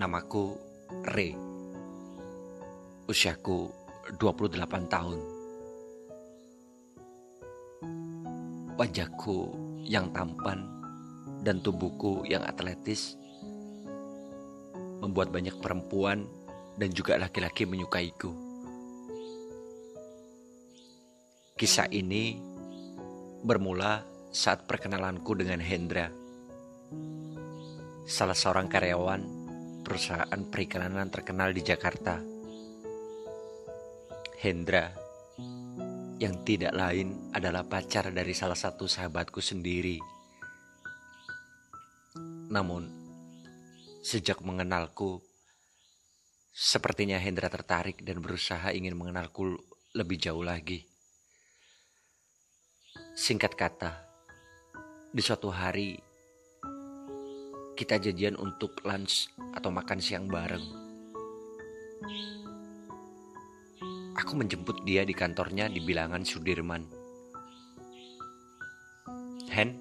Namaku Re. Usiaku 28 tahun. Wajahku yang tampan dan tubuhku yang atletis membuat banyak perempuan dan juga laki-laki menyukaiku. Kisah ini bermula saat perkenalanku dengan Hendra, salah seorang karyawan perusahaan perikanan terkenal di Jakarta. Hendra, yang tidak lain adalah pacar dari salah satu sahabatku sendiri. Namun, sejak mengenalku, sepertinya Hendra tertarik dan berusaha ingin mengenalku lebih jauh lagi. Singkat kata, di suatu hari kita janjian untuk lunch atau makan siang bareng. Aku menjemput dia di kantornya di bilangan Sudirman. Hen,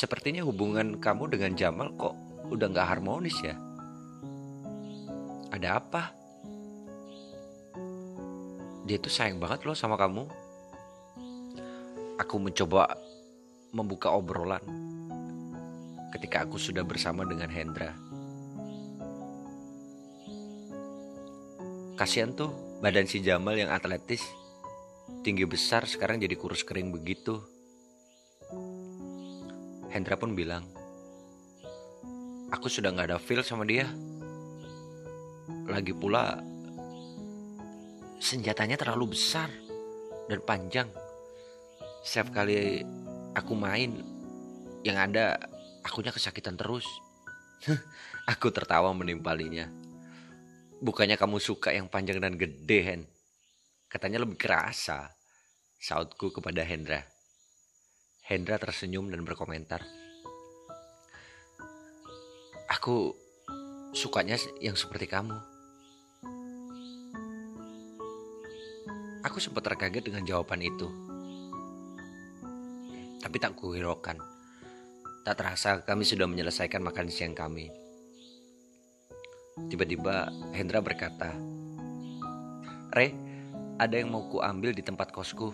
sepertinya hubungan kamu dengan Jamal kok udah gak harmonis ya? Ada apa? Dia tuh sayang banget loh sama kamu. Aku mencoba membuka obrolan ketika aku sudah bersama dengan Hendra. Kasihan tuh badan si Jamal yang atletis, tinggi besar sekarang jadi kurus kering begitu. Hendra pun bilang, aku sudah gak ada feel sama dia. Lagi pula, senjatanya terlalu besar dan panjang. Setiap kali aku main, yang ada akunya kesakitan terus. Aku tertawa menimpalinya. Bukannya kamu suka yang panjang dan gede, Hen. Katanya lebih kerasa. Sautku kepada Hendra. Hendra tersenyum dan berkomentar. Aku sukanya yang seperti kamu. Aku sempat terkaget dengan jawaban itu. Tapi tak kuhiraukan. Tak terasa kami sudah menyelesaikan makan siang kami. Tiba-tiba Hendra berkata, Re, ada yang mau ku ambil di tempat kosku.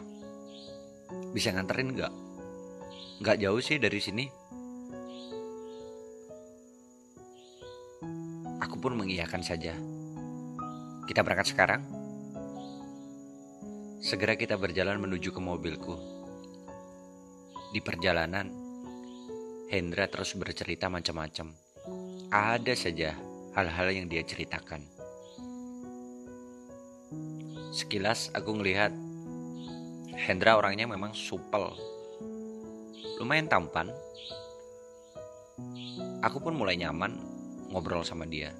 Bisa nganterin nggak? Nggak jauh sih dari sini. Aku pun mengiyakan saja. Kita berangkat sekarang? Segera kita berjalan menuju ke mobilku. Di perjalanan, Hendra terus bercerita macam-macam. Ada saja hal-hal yang dia ceritakan. Sekilas aku ngelihat Hendra orangnya memang supel. Lumayan tampan. Aku pun mulai nyaman ngobrol sama dia.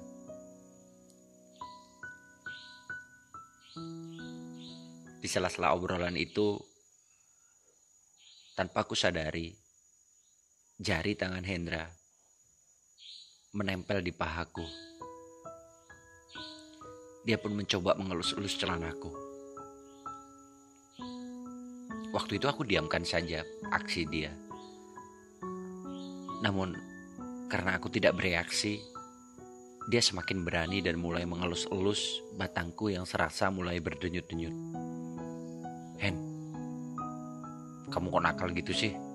Di sela-sela obrolan itu, tanpa aku sadari, Jari tangan Hendra menempel di pahaku. Dia pun mencoba mengelus-elus celanaku. Waktu itu aku diamkan saja aksi dia. Namun, karena aku tidak bereaksi, dia semakin berani dan mulai mengelus-elus batangku yang serasa mulai berdenyut-denyut. Hen, kamu kok nakal gitu sih?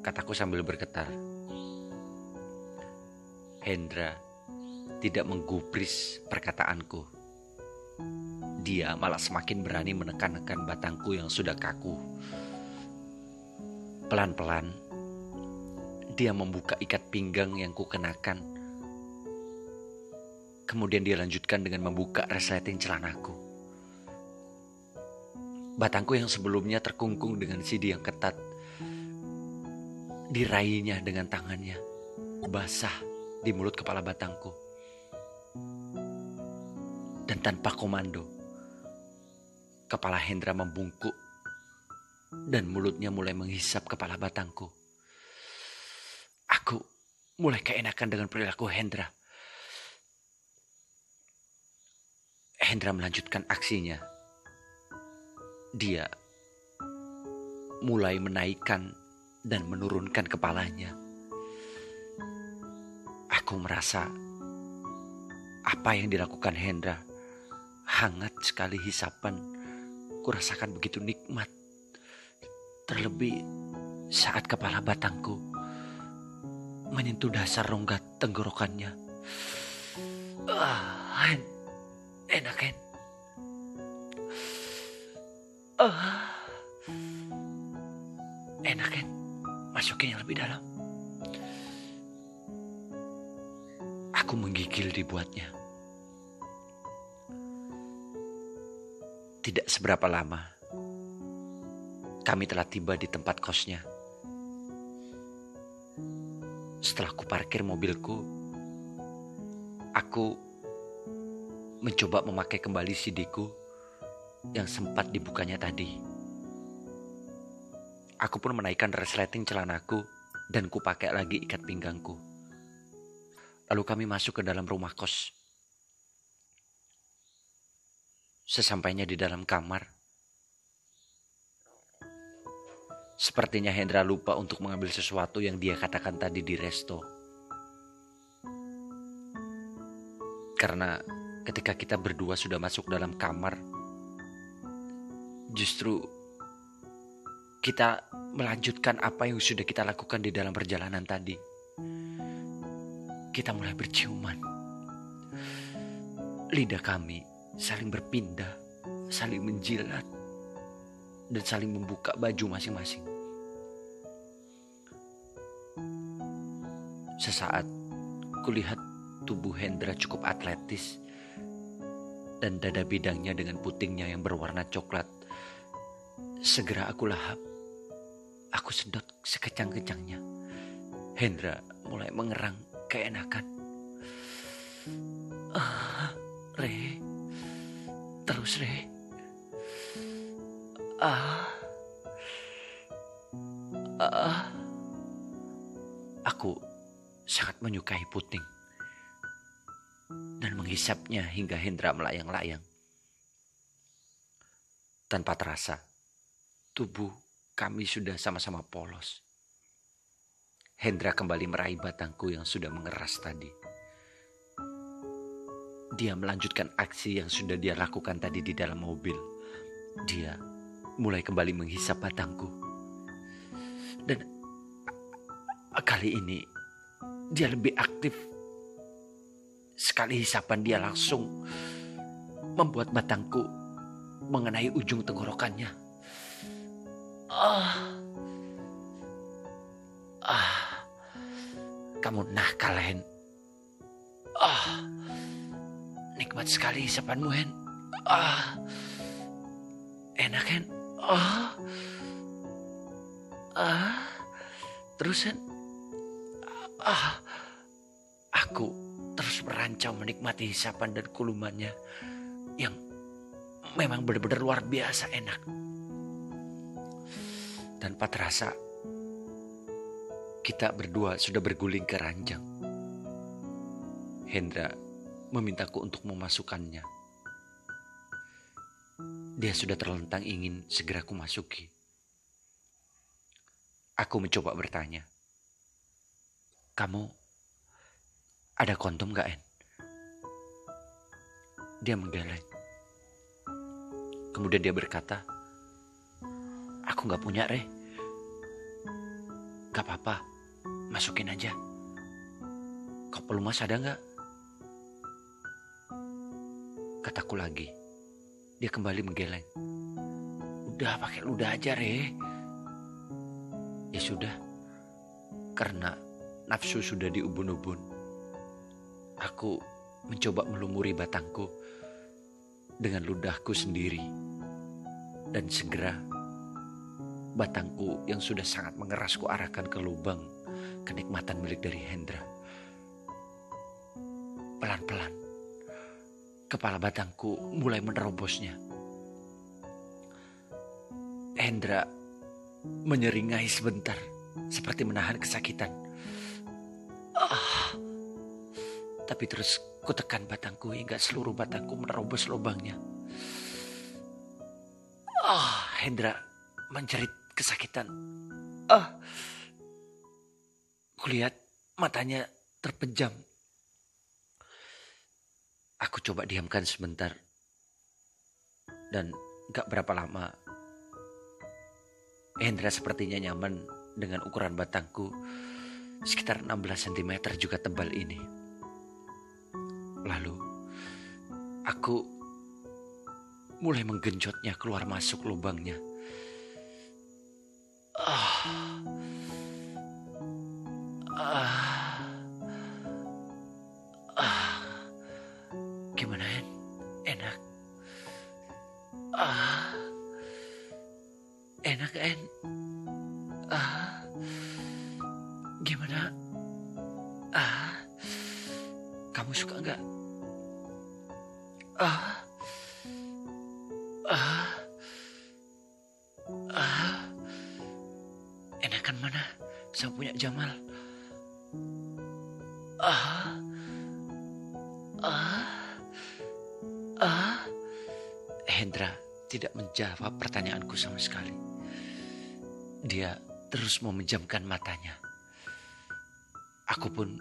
Kataku sambil bergetar. Hendra tidak menggubris perkataanku. Dia malah semakin berani menekan-nekan batangku yang sudah kaku. Pelan-pelan, dia membuka ikat pinggang yang kukenakan. Kemudian dia lanjutkan dengan membuka resleting celanaku. Batangku yang sebelumnya terkungkung dengan sidi yang ketat Diraihnya dengan tangannya, basah di mulut kepala batangku. Dan tanpa komando, kepala Hendra membungkuk dan mulutnya mulai menghisap kepala batangku. Aku mulai keenakan dengan perilaku Hendra. Hendra melanjutkan aksinya. Dia mulai menaikkan dan menurunkan kepalanya. Aku merasa apa yang dilakukan Hendra hangat sekali hisapan. Kurasakan begitu nikmat. Terlebih saat kepala batangku menyentuh dasar rongga tenggorokannya. Ah, enak kan? Ah, enak? Masukin yang lebih dalam. Aku menggigil dibuatnya. Tidak seberapa lama, kami telah tiba di tempat kosnya. Setelah ku parkir mobilku, aku mencoba memakai kembali CD-ku yang sempat dibukanya tadi. Aku pun menaikkan resleting celanaku dan ku pakai lagi ikat pinggangku. Lalu kami masuk ke dalam rumah kos. Sesampainya di dalam kamar, sepertinya Hendra lupa untuk mengambil sesuatu yang dia katakan tadi di resto. Karena ketika kita berdua sudah masuk dalam kamar, justru kita melanjutkan apa yang sudah kita lakukan di dalam perjalanan tadi kita mulai berciuman. Lidah kami saling berpindah, saling menjilat, dan saling membuka baju masing-masing. Sesaat kulihat tubuh Hendra cukup atletis dan dada bidangnya dengan putingnya yang berwarna coklat. Segera aku lahap. Aku sedot sekecang-kecangnya. Hendra mulai mengerang keenakan. Ah, Re, terus Re. Ah, ah, aku sangat menyukai puting dan menghisapnya hingga Hendra melayang-layang. Tanpa terasa, tubuh kami sudah sama-sama polos. Hendra kembali meraih batangku yang sudah mengeras tadi. Dia melanjutkan aksi yang sudah dia lakukan tadi di dalam mobil. Dia mulai kembali menghisap batangku. Dan kali ini dia lebih aktif. Sekali hisapan dia langsung membuat batangku mengenai ujung tenggorokannya. Ah. Ah. Kamu nakal, Hen. Ah, nikmat sekali isapanmu, Hen. Ah, enak, Hen. Ah, ah, terus, Hen. Ah, aku terus merancang menikmati hisapan dan kulumannya yang memang benar-benar luar biasa enak. Tanpa terasa, kita berdua sudah berguling ke ranjang. Hendra memintaku untuk memasukkannya. Dia sudah terlentang ingin segera ku masuki. Aku mencoba bertanya. Kamu ada kondom gak, En? Dia menggeleng. Kemudian dia berkata, Aku gak punya, Re. Gak apa-apa. Masukin aja. Kau pelumas ada nggak? Kataku lagi. Dia kembali menggeleng. Udah pakai ludah aja, Re. Ya sudah. Karena nafsu sudah diubun-ubun. Aku mencoba melumuri batangku dengan ludahku sendiri. Dan segera batangku yang sudah sangat mengeras ku arahkan ke lubang kenikmatan milik dari Hendra. Pelan-pelan, kepala batangku mulai menerobosnya. Hendra menyeringai sebentar, seperti menahan kesakitan. Ah, tapi terus kutekan batangku hingga seluruh batangku menerobos lubangnya. Ah, Hendra menjerit kesakitan. Ah, Kulihat matanya terpejam Aku coba diamkan sebentar. Dan gak berapa lama, Hendra sepertinya nyaman dengan ukuran batangku sekitar 16 cm juga tebal ini. Lalu, aku mulai menggenjotnya keluar masuk lubangnya. Saya punya Jamal. Ah. Ah. Ah. Hendra tidak menjawab pertanyaanku sama sekali. Dia terus memejamkan matanya. Aku pun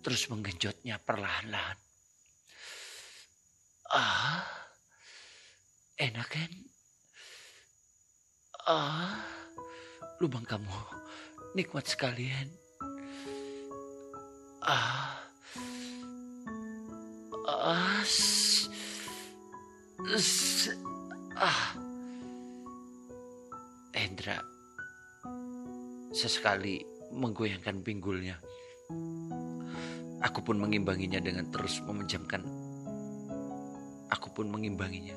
terus menggenjotnya perlahan-lahan. Ah, enak kan? Ah, lubang kamu nikmat sekalian. Ah, ah, ah. Hendra sesekali menggoyangkan pinggulnya. Aku pun mengimbanginya dengan terus memejamkan. Aku pun mengimbanginya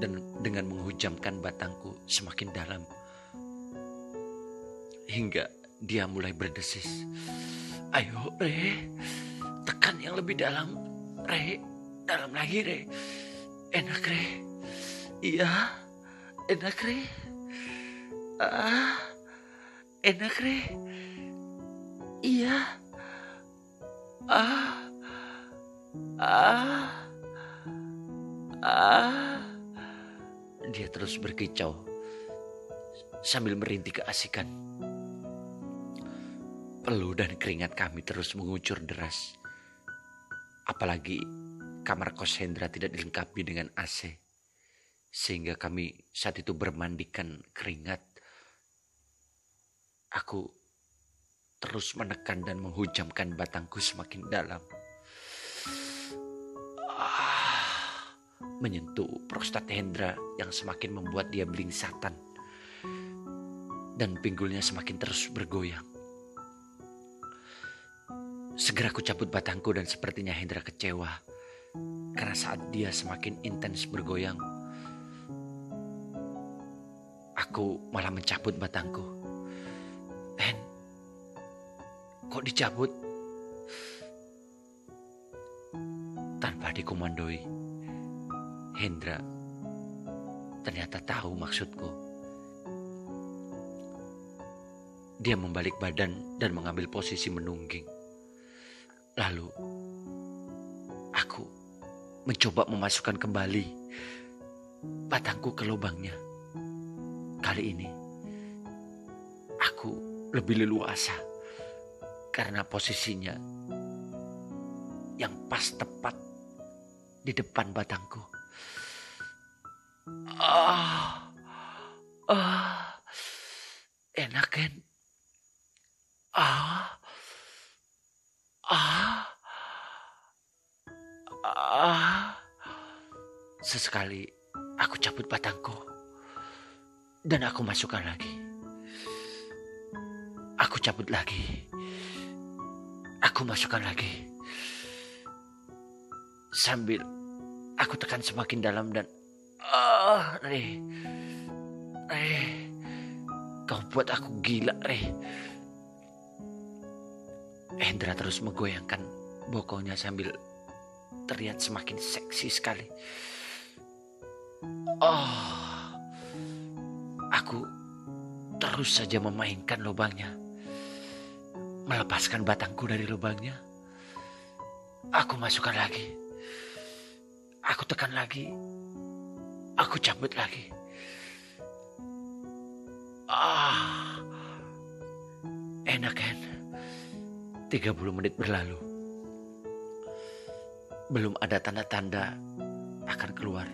dan dengan menghujamkan batangku semakin dalam hingga dia mulai berdesis. Ayo, Re, tekan yang lebih dalam, Re, dalam lagi, Re. Enak, Re. Iya, enak, Re. Ah, enak, Re. Iya. Ah. Ah. Ah. Dia terus berkicau sambil merintih keasikan. Peluh dan keringat kami terus mengucur deras. Apalagi kamar kos Hendra tidak dilengkapi dengan AC. Sehingga kami saat itu bermandikan keringat. Aku terus menekan dan menghujamkan batangku semakin dalam. Ah, menyentuh prostat Hendra yang semakin membuat dia belingsatan. Dan pinggulnya semakin terus bergoyang. Segera aku cabut batangku dan sepertinya Hendra kecewa. Karena saat dia semakin intens bergoyang, aku malah mencabut batangku. Hen, kok dicabut? Tanpa dikomandoi, Hendra ternyata tahu maksudku. Dia membalik badan dan mengambil posisi menungging. Lalu, aku mencoba memasukkan kembali batangku ke lubangnya. Kali ini, aku lebih leluasa karena posisinya yang pas tepat di depan batangku. Ah, ah, enak kan? Ah, ah, ah. Sesekali aku cabut batangku dan aku masukkan lagi. Aku cabut lagi. Aku masukkan lagi. Sambil aku tekan semakin dalam dan ah, Re. Re. Kau buat aku gila, Re. Hendra terus menggoyangkan bokongnya sambil terlihat semakin seksi sekali. Oh, aku terus saja memainkan lubangnya. Melepaskan batangku dari lubangnya. Aku masukkan lagi. Aku tekan lagi. Aku cabut lagi. Ah, enak kan? 30 menit berlalu. belum ada tanda-tanda akan keluar.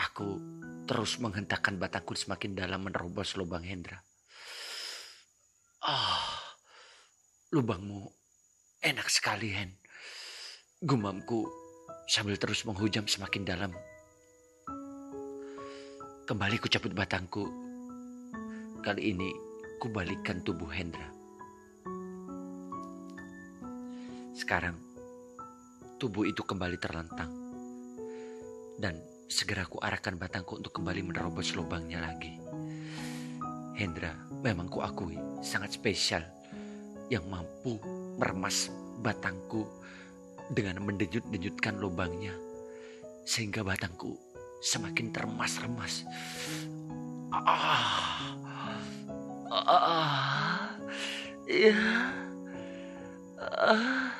Aku terus menghentakkan batangku semakin dalam menerobos lubang Hendra. Ah, lubangmu enak sekali, Hen. Gumamku sambil terus menghujam semakin dalam. Kembali ku cabut batangku. Kali ini ku balikkan tubuh Hendra. Sekarang tubuh itu kembali terlentang. Dan segera ku arahkan batangku untuk kembali menerobos lubangnya lagi. Hendra memang ku akui sangat spesial yang mampu meremas batangku dengan mendenyut-denyutkan lubangnya sehingga batangku semakin termas-remas. Ah, ah, ya, ah.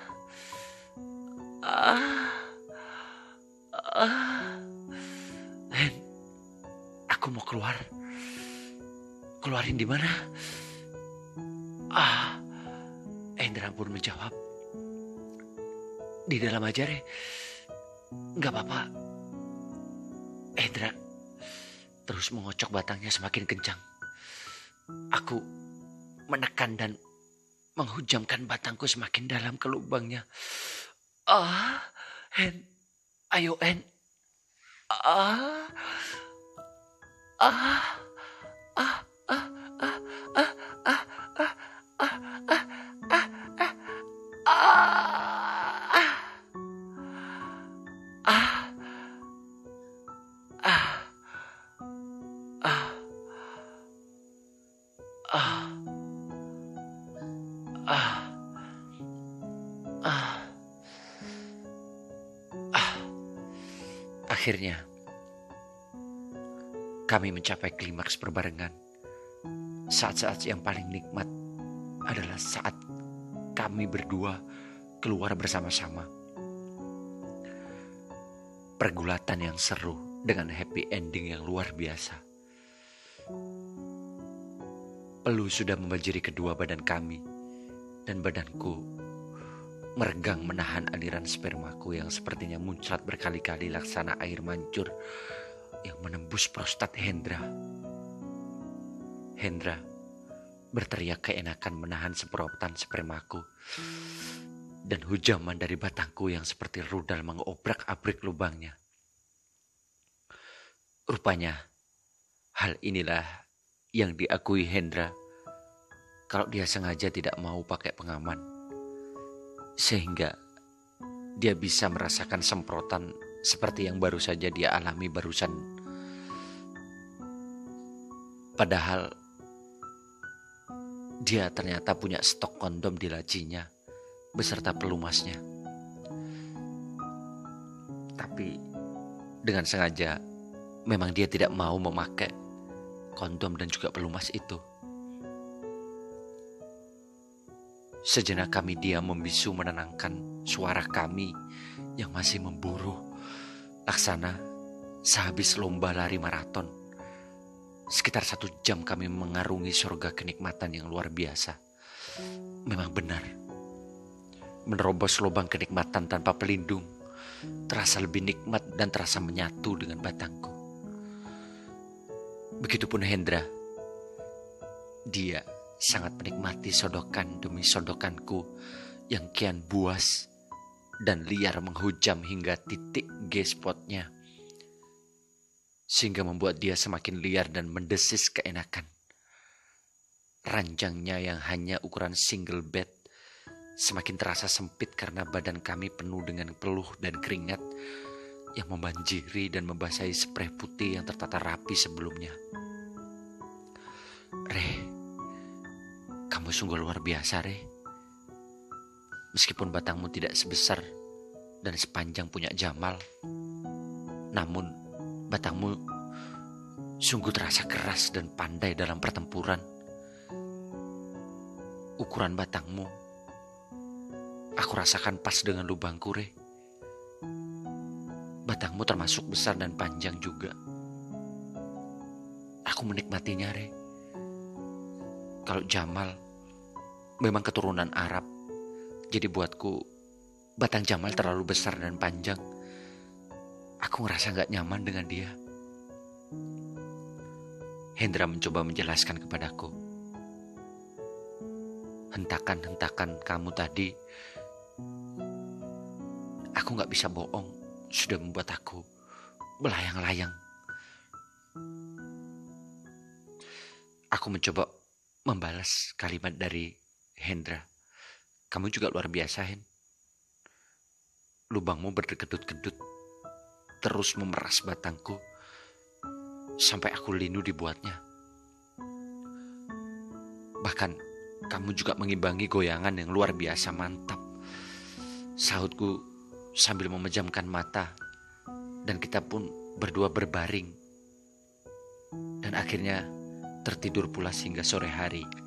Ah. Ah. Aku mau keluar. Keluarin di mana? Ah. Hendra pun menjawab. Di dalam aja, Re. Gak apa-apa. Hendra terus mengocok batangnya semakin kencang. Aku menekan dan menghujamkan batangku semakin dalam ke lubangnya. Ah, Hen, ayo Hen. Ah, ah, ah, Akhirnya, kami mencapai klimaks berbarengan. Saat-saat yang paling nikmat adalah saat kami berdua keluar bersama-sama. Pergulatan yang seru dengan happy ending yang luar biasa. Peluh sudah membanjiri kedua badan kami dan badanku meregang menahan aliran spermaku yang sepertinya muncrat berkali-kali laksana air mancur yang menembus prostat Hendra. Hendra berteriak keenakan menahan semprotan spermaku dan hujaman dari batangku yang seperti rudal mengobrak-abrik lubangnya. Rupanya hal inilah yang diakui Hendra kalau dia sengaja tidak mau pakai pengaman sehingga dia bisa merasakan semprotan seperti yang baru saja dia alami barusan. Padahal dia ternyata punya stok kondom di lacinya beserta pelumasnya. Tapi dengan sengaja memang dia tidak mau memakai kondom dan juga pelumas itu. Sejenak kami diam membisu menenangkan suara kami yang masih memburu. Laksana sehabis lomba lari maraton. Sekitar satu jam kami mengarungi surga kenikmatan yang luar biasa. Memang benar. Menerobos lubang kenikmatan tanpa pelindung. Terasa lebih nikmat dan terasa menyatu dengan batangku. Begitupun Hendra. Dia sangat menikmati sodokan demi sodokanku yang kian buas dan liar menghujam hingga titik G-spotnya. Sehingga membuat dia semakin liar dan mendesis keenakan. Ranjangnya yang hanya ukuran single bed semakin terasa sempit karena badan kami penuh dengan peluh dan keringat yang membanjiri dan membasahi spray putih yang tertata rapi sebelumnya. Reh, kamu sungguh luar biasa, Re. Meskipun batangmu tidak sebesar dan sepanjang punya Jamal, namun batangmu sungguh terasa keras dan pandai dalam pertempuran. Ukuran batangmu, aku rasakan pas dengan lubangku, Re. Batangmu termasuk besar dan panjang juga. Aku menikmatinya, Re. Kalau Jamal memang keturunan Arab. Jadi buatku batang Jamal terlalu besar dan panjang. Aku ngerasa gak nyaman dengan dia. Hendra mencoba menjelaskan kepadaku. Hentakan-hentakan kamu tadi, aku gak bisa bohong, sudah membuat aku melayang-layang. Aku mencoba membalas kalimat dari Hendra. Kamu juga luar biasa, Hen. Lubangmu berkedut-kedut, terus memeras batangku, sampai aku linu dibuatnya. Bahkan kamu juga mengimbangi goyangan yang luar biasa mantap. Sahutku sambil memejamkan mata, dan kita pun berdua berbaring. Dan akhirnya tertidur pula hingga sore hari.